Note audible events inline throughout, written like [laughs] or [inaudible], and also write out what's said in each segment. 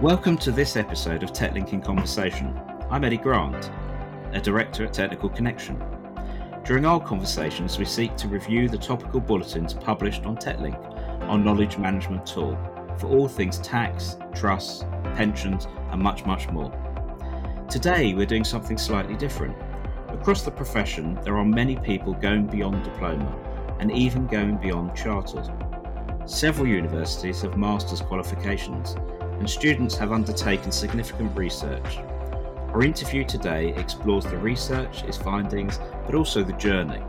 Welcome to this episode of TechLink in Conversation. I'm Eddie Grant, a director at Technical Connection. During our conversations, we seek to review the topical bulletins published on TechLink, our knowledge management tool, for all things tax, trusts, pensions, and much, much more. Today, we're doing something slightly different. Across the profession, there are many people going beyond diploma and even going beyond chartered. Several universities have master's qualifications, and students have undertaken significant research. Our interview today explores the research, its findings, but also the journey.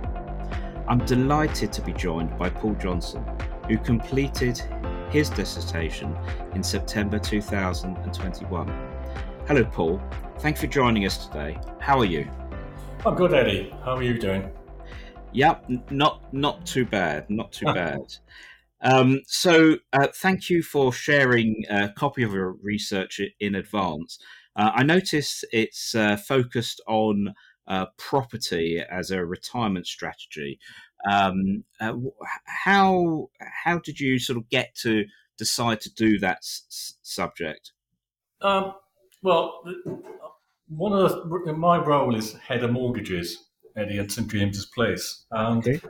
I'm delighted to be joined by Paul Johnson, who completed his dissertation in September 2021. Hello, Paul. Thank you for joining us today. How are you? I'm good, Eddie. How are you doing? Yep, not not too bad. Not too [laughs] bad. Um, so, uh, thank you for sharing a copy of your research in advance. Uh, I noticed it's uh, focused on uh, property as a retirement strategy. Um, uh, how how did you sort of get to decide to do that s- subject? Um, well, one of the, my role is head of mortgages, at St James's Place, and okay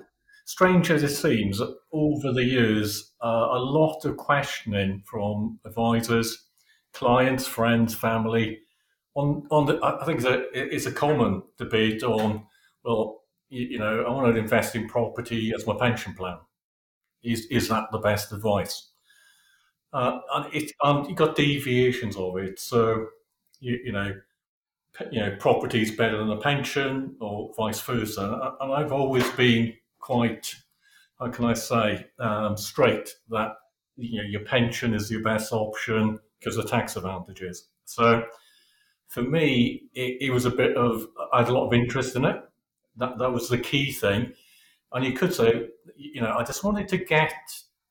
strange as it seems, over the years, uh, a lot of questioning from advisors, clients, friends, family. On, on the, I think it's a, common debate on, well, you, know, I want to invest in property as my pension plan. Is is that the best advice? Uh, and it, um, you got deviations of it. So, you, you know, you know, property is better than a pension, or vice versa. And I've always been quite, how can I say, um, straight that you know your pension is your best option because of tax advantages. So for me, it, it, was a bit of I had a lot of interest in it. That that was the key thing, and you could say, you know, I just wanted to get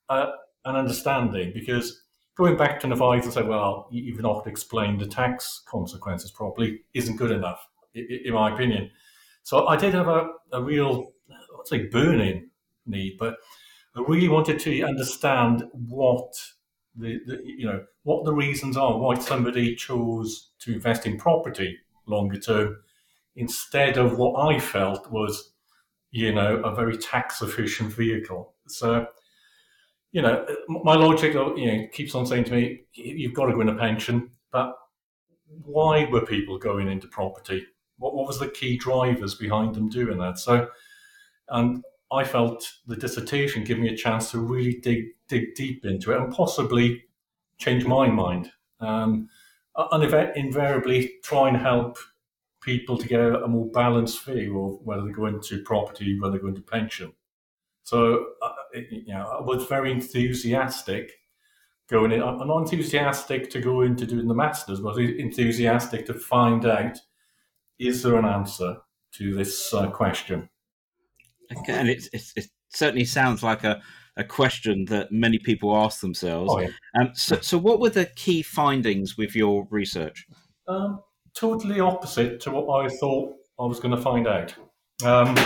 uh, an understanding because going back to advisor and say, well, you've not explained the tax consequences properly, isn't good enough, in my opinion. So I did have a, a real not say burning need, but I really wanted to understand what the, the, you know what the reasons are why somebody chose to invest in property longer term instead of what I felt was you know a very tax efficient vehicle. So you know my logic uh, you know keeps on saying to me you've got to go in a pension, but why were people going into property? What, what was the key drivers behind them doing that? So and I felt the dissertation gave me a chance to really dig dig deep into it and possibly change my mind. Um, and invariably try and help people to get a, more balanced view of whether they go into property, whether they go into pension. So, uh, you know, I was very enthusiastic going in. I'm not enthusiastic to go into doing the masters, but enthusiastic to find out is there an answer to this uh, question. Okay, and it's, it's, it certainly sounds like a, a question that many people ask themselves. Oh, yeah. um, so, so, what were the key findings with your research? Um, totally opposite to what I thought I was going to find out. Um,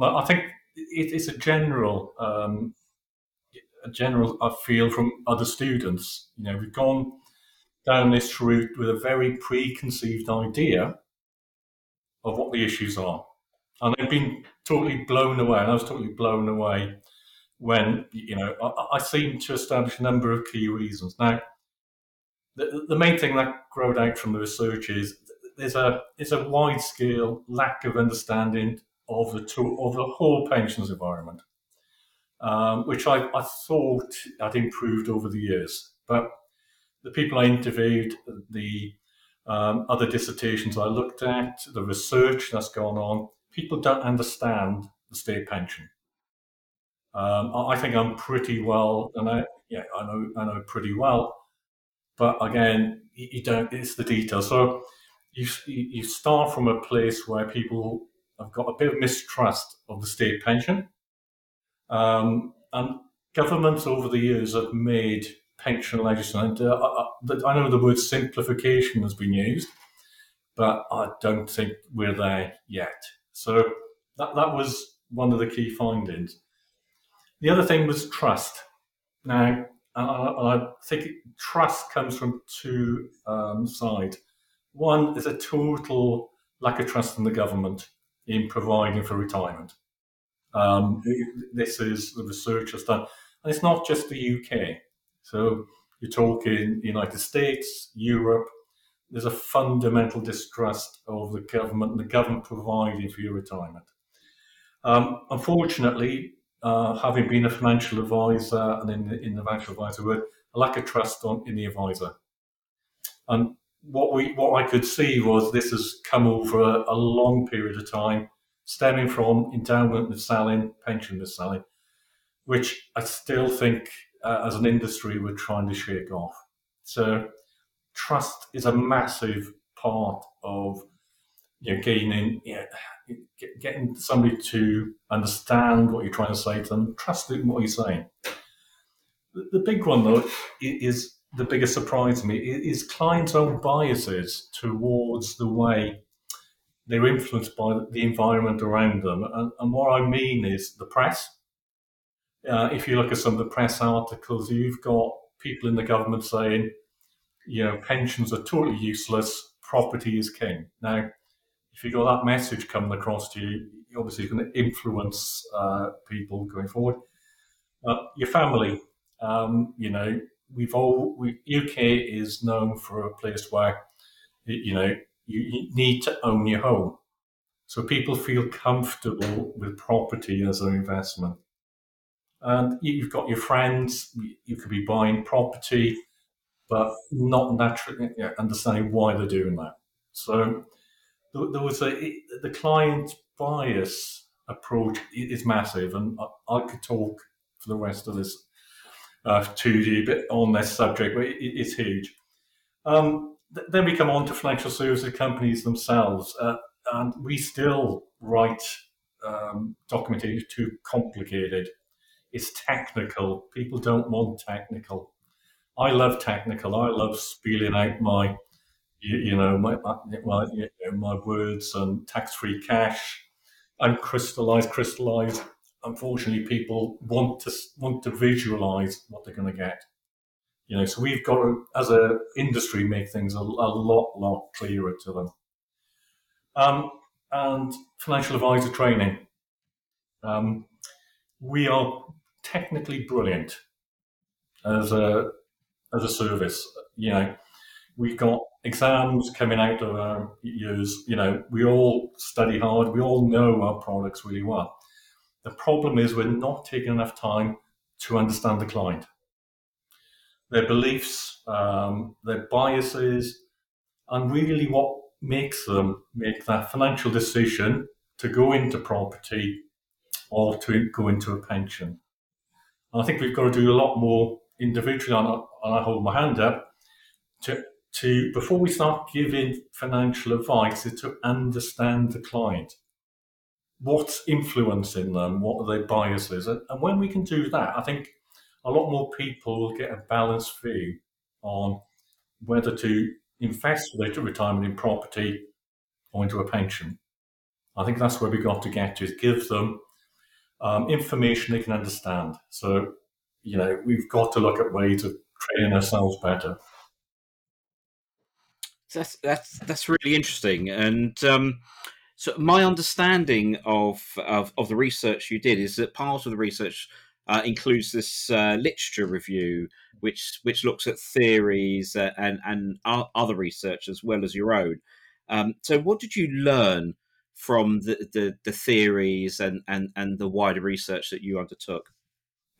I think it, it's a general, um, a general I feel from other students. You know, we've gone down this route with a very preconceived idea of what the issues are and I've been totally blown away. And I was totally blown away when you know I, I seem to establish a number of key reasons. Now, the, the main thing that growed out from the research is there's a there's a wide scale lack of understanding of the to, of the whole pensions environment, um, which I, I thought had improved over the years. But the people I interviewed, the um, other dissertations I looked at, the research that's gone on, people don't understand the state pension. Um, I think I'm pretty well, and I yeah I know I know pretty well, but again you don't. It's the detail. So you you start from a place where people have got a bit of mistrust of the state pension, um, and governments over the years have made pension legislation. Uh, I, I know the word simplification has been used, but I don't think we're there yet. So that, that was one of the key findings. The other thing was trust. Now, I, I think trust comes from two um, sides. One is a total lack of trust in the government in providing for retirement. Um, this is the research has done, and it's not just the UK. So you're talking United States, Europe. There's a fundamental distrust of the government and the government providing for your retirement. Um, unfortunately, uh, having been a financial advisor and in the, in the financial advisor world, a lack of trust on, in the advisor. And what we what I could see was this has come over a, a long period of time, stemming from endowment mis-selling, pension mis-selling, which I still think uh, as an industry we're trying to shake off. So trust is a massive part of you know, gaining, you know, getting somebody to understand what you're trying to say to them, trust in what you're saying. The, the big one though is the biggest surprise to me is clients' own biases towards the way they're influenced by the environment around them. And, and what I mean is the press. Uh, if you look at some of the press articles, you've got people in the government saying, you know, pensions are totally useless, property is king. Now, if you got that message coming across to you, obviously it's going to influence uh, people going forward. Your family, um, you know, we've all we, UK is known for a place where you know you, you need to own your home, so people feel comfortable with property as an investment. And you've got your friends, you could be buying property, but not naturally understanding why they're doing that. So there was a the client bias approach is massive, and I, I could talk for the rest of this uh, 2D bit on this subject, but it, it's huge. Um, th- then we come on to financial services companies themselves, uh, and we still write um, documentation too complicated. It's technical. People don't want technical. I love technical. I love spelling out my you, you know, my, my, you know, my words and tax-free cash, uncrystallized, crystallized. Unfortunately, people want to want to visualize what they're going to get. You know, so we've got to, as a industry, make things a, a lot, lot clearer to them. Um, and financial advisor training. Um, we are technically brilliant as a as a service. You know, we've got exams coming out of our years, you know, we all study hard, we all know our products really well. The problem is we're not taking enough time to understand the client, their beliefs, um, their biases, and really what makes them make that financial decision to go into property or to go into a pension. I think we've got to do a lot more individually, and I hold my hand up, to to before we start giving financial advice is to understand the client. What's influencing them? What are their biases? And, and when we can do that i think a lot more people will get a balanced view on whether to invest their retirement in property or into a pension. I think that's where we got to get to is give them um, information they can understand. So you know we've got to look at ways of training ourselves better that's that's that's really interesting, and um, so my understanding of, of, of the research you did is that part of the research uh, includes this uh, literature review, which which looks at theories uh, and and other research as well as your own. Um, so, what did you learn from the, the, the, theories and, and, and the wider research that you undertook?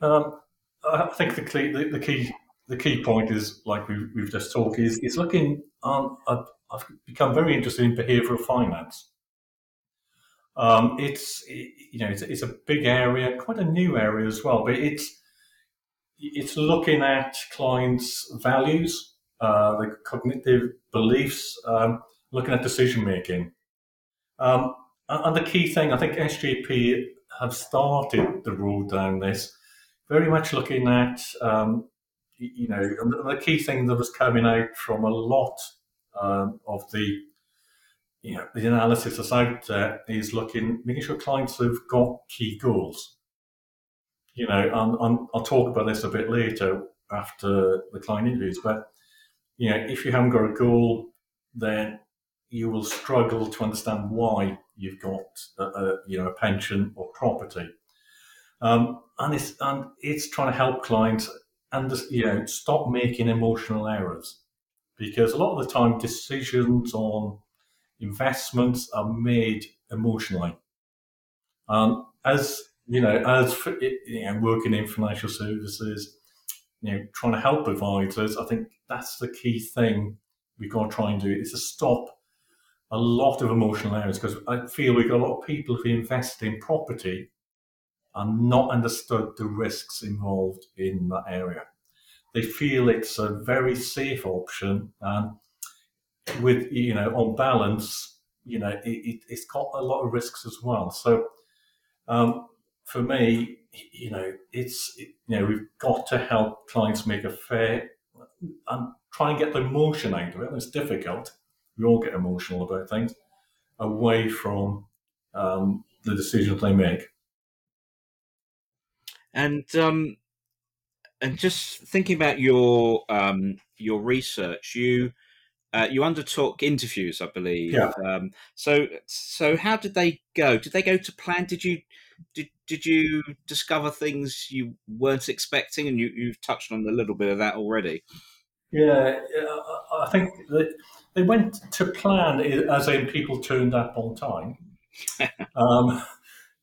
Um, I think the key, the, the key the key point is, like we've, we've just talked, is, is looking on. I've, I've become very interested in behavioural finance. Um, it's you know it's, it's, a big area, quite a new area as well, but it's it's looking at clients' values, uh, the cognitive beliefs, um, looking at decision making. Um, and the key thing, I think SJP have started the road down this, very much looking at um, you know, the key thing that was coming out from a lot um, of the you know the analysis that's out there is looking making sure clients have got key goals. You know, and, I'll talk about this a bit later. after the client interviews. But you know, if you haven't got a goal, then you will struggle to understand why you've got a, a you know a pension or property. Um, and it's and it's trying to help clients and you know stop making emotional errors because a lot of the time decisions on investments are made emotionally. Um, as you know, as you know, working in financial services, you know, trying to help advisors, I think that's the key thing we've got to try and do is to stop a lot of emotional errors because I feel we've got a lot of people who invest in property and not understood the risks involved in that area. They feel it's a very safe option, and with you know, on balance, you know, it, it, has got a lot of risks as well. So, um, for me, you know, it's you know, we've got to help clients make a fair and try and get the emotion out of it. It's difficult. We all get emotional about things away from um, the decisions they make. And um, and just thinking about your um, your research, you uh, you undertook interviews, I believe. Yeah. Um, so so how did they go? Did they go to plan? Did you did did you discover things you weren't expecting? And you you've touched on a little bit of that already. Yeah, I think that they went to plan, as in people turned up on time. [laughs] um,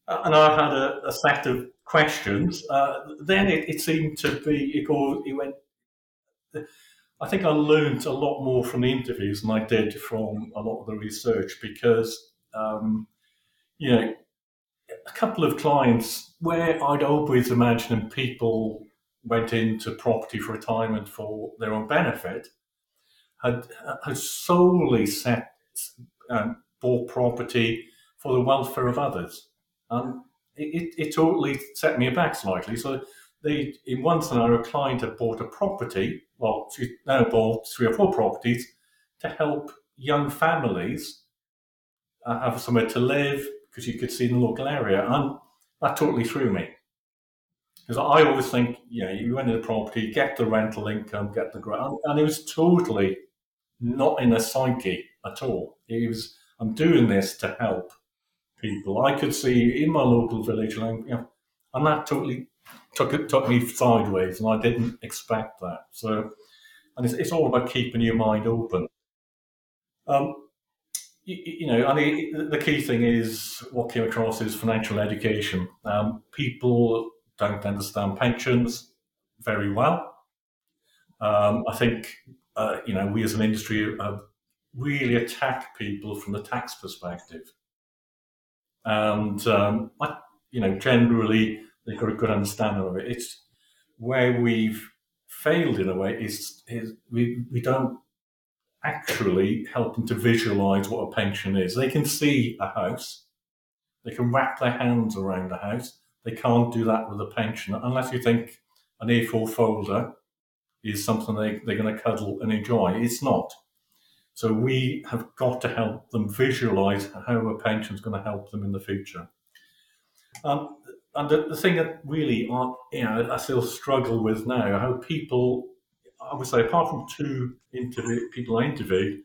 and I had a, a set of questions. Uh, then it, it, seemed to be it, it went. I think I learned a lot more from the interviews than I did from a lot of the research because, um, you know, a couple of clients where I'd always imagined people went into property for retirement for their own benefit had, had solely set um, bought property for the welfare of others. And it, it, totally set me aback slightly. So they, in one scenario, a client had bought a property. Well, she now bought three or four properties to help young families uh, have somewhere to live because you could see in the local area, and that totally threw me. Because I always think, you know, you rent a property, get the rental income, get the grant, and it was totally not in a psyche at all. It was, I'm doing this to help people. I could see in my local village, and, you know, and that totally took it took me sideways, and I didn't expect that. So, and it's, it's all about keeping your mind open. Um, you, you know, and the, the key thing is what came across is financial education. Um, people don't understand pensions very well. Um, I think uh, you know we as an industry have really attacked people from the tax perspective. And um, I, you know, generally they've got a good understanding of it. It's where we've failed in a way is, is we we don't actually help them to visualize what a pension is. They can see a house, they can wrap their hands around a house. They can't do that with a pension unless you think an A4 folder is something they, they're going to cuddle and enjoy. It's not. So we have got to help them visualize how a pension is going to help them in the future. Um, and the, the, thing that really, I, you know, I still struggle with now, how people, I would say, apart from two interview, people I interviewed,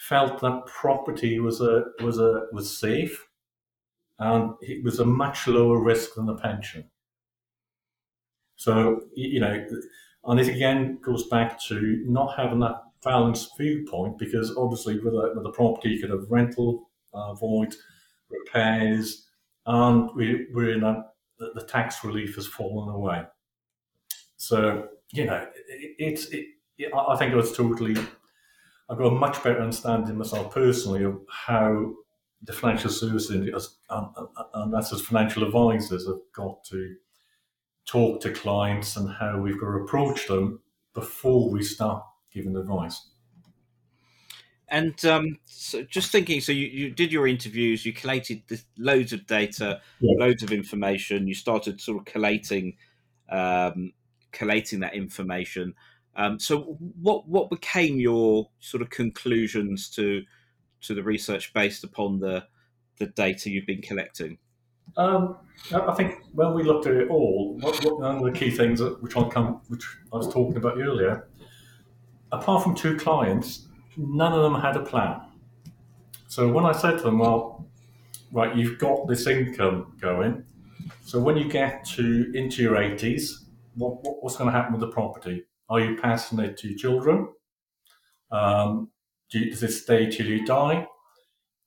felt that property was a was a was safe, and it was a much lower risk than the pension. So you know, and it again goes back to not having that balanced viewpoint because obviously with a, with property you could have rental uh, void, repairs, and we, we're in a, the, the tax relief has fallen away. So, you know, it, it's, it, I think it was totally, I've got a much better understanding myself personally of how the financial services and, and that's as financial advisors, have got to talk to clients and how we've got to approach them before we start giving advice. And um, so just thinking, so you, you did your interviews, you collated this, loads of data, yeah. loads of information. You started sort of collating, um, collating that information. Um, so, what what became your sort of conclusions to to the research based upon the the data you've been collecting? Um, I think when we looked at it all, what, what, one of the key things that, which I come, which I was talking about earlier, apart from two clients, none of them had a plan. So when I said to them, "Well, right, you've got this income going, so when you get to into your eighties, what, what, what's going to happen with the property? Are you passing it to your children? Um, do you, does it stay till you die?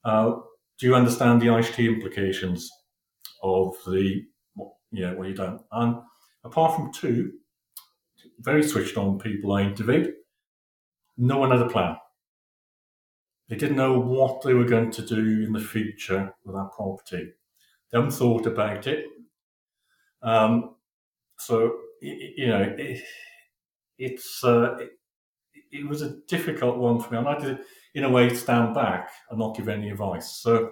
Uh, do you understand the IHT implications of the, yeah well you don't? And apart from two very switched on people I interviewed, no one had a plan. They didn't know what they were going to do in the future with that property. They haven't thought about it. Um, so, you know, it, it's uh, it, it, was a difficult one for me. And I did, in a way, stand back and not give any advice. So,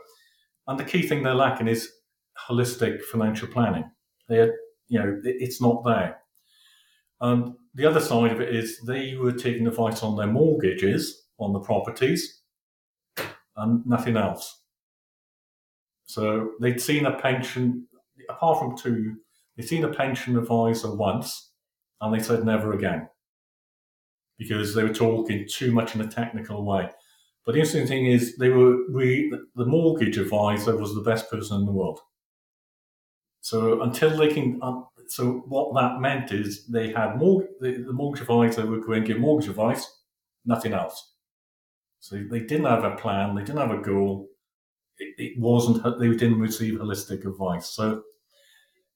and the key thing they're lacking is holistic financial planning. They, had you know, it, it's not there. And the other side of it is they were taking advice on their mortgages on the properties and nothing else. So they'd seen a pension, apart from two, they'd seen a pension advisor once and they said never again because they were talking too much in a technical way. But the interesting thing is, they were we the mortgage advisor was the best person in the world. So until they can, so what that meant is they had more the, the mortgage advisor would go and give mortgage advice, nothing else. So they didn't have a plan, they didn't have a goal. It, it wasn't they didn't receive holistic advice. So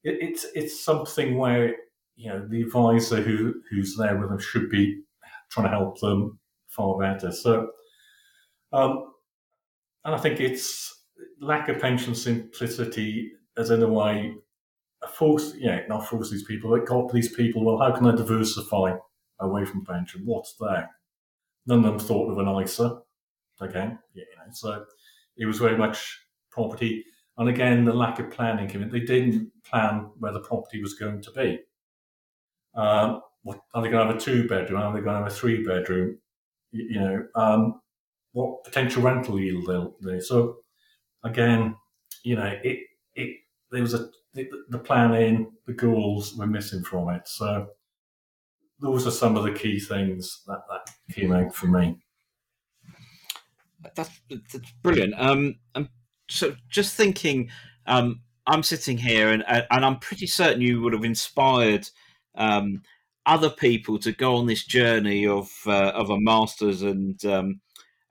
it, it's it's something where you know the advisor who who's there with them should be trying to help them far better. So, um, and I think it's lack of pension simplicity as in a way force, yeah, not force these people, it got these people, well, how can I diversify away from pension? What's there? None of them thought of an ISA again, yeah, you know, so it was very much property. And again, the lack of planning came in. They didn't plan where the property was going to be. Um, what, are they going to have a two bedroom? Are they going to have a three bedroom? You, you know, um, what potential rental yield they'll they so again, you know, it it there was a the, the planning, the goals were missing from it. So those are some of the key things that that came out for me. That's, that's brilliant. Um, I'm so just thinking. Um, I'm sitting here, and and I'm pretty certain you would have inspired um, other people to go on this journey of uh, of a master's and um,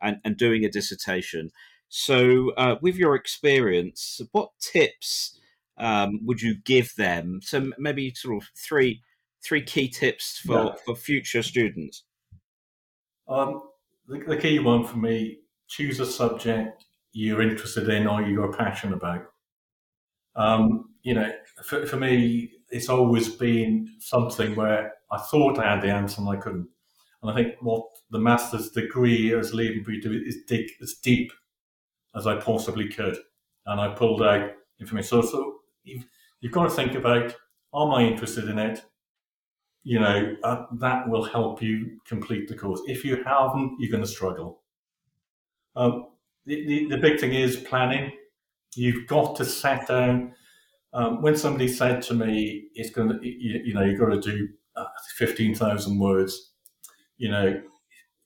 and and doing a dissertation. So, uh, with your experience, what tips um, would you give them? So, maybe sort of three three key tips for yeah. for future students. Um, the, the key one for me: choose a subject you're interested in or you're passionate about. Um, you know, for, for me, it's always been something where I thought I had the answer and I couldn't. And I think what the master's degree as leading me to is dig as deep as I possibly could. And I pulled out information. So, so you've, you've got to think about, am I interested in it? You know, uh, that will help you complete the course. If you haven't, you're going to struggle. Um, the, the, the big thing is planning. You've got to set down um, when somebody said to me, "It's going to, you, you know, you've got to do uh, fifteen thousand words," you know,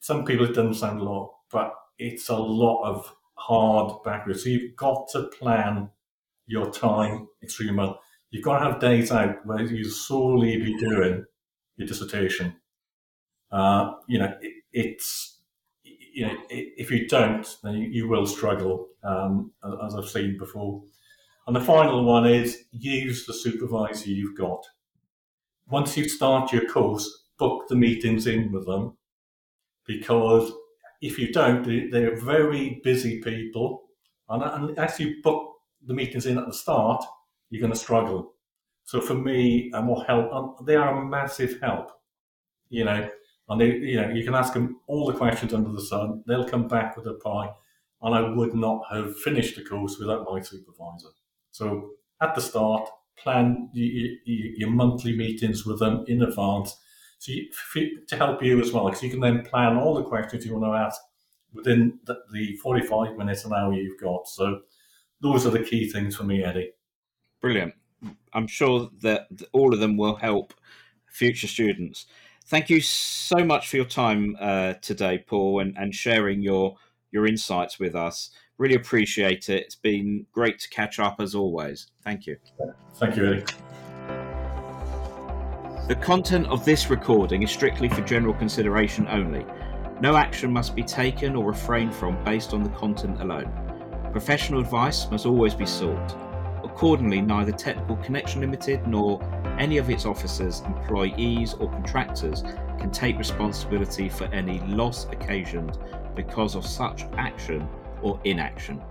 some people it doesn't sound a lot, but it's a lot of hard backwards. So you've got to plan your time extremely well. You've got to have days out where you solely be doing your dissertation. Uh, you know, it, it's you know, if you don't, then you, you will struggle, um, as I've seen before. And the final one is use the supervisor you've got. Once you start your course, book the meetings in with them because if you don't, they're very busy people. And as you book the meetings in at the start, you're going to struggle. So for me, and more help, um, they are a massive help. You know, and they, you know, you can ask them all the questions under the sun. They'll come back with a pie, and I would not have finished the course without my supervisor. So at the start, plan your, your monthly meetings with them in advance so you, to help you as well, because you can then plan all the questions you want to ask within the, the 45 minutes an hour you've got. So those are the key things for me, Eddie. Brilliant. I'm sure that all of them will help future students. Thank you so much for your time uh, today, Paul, and, and sharing your your insights with us. Really appreciate it. It's been great to catch up as always. Thank you. Thank you, Eddie. The content of this recording is strictly for general consideration only. No action must be taken or refrained from based on the content alone. Professional advice must always be sought. Accordingly, neither Technical Connection Limited nor any of its officers, employees, or contractors can take responsibility for any loss occasioned because of such action or inaction.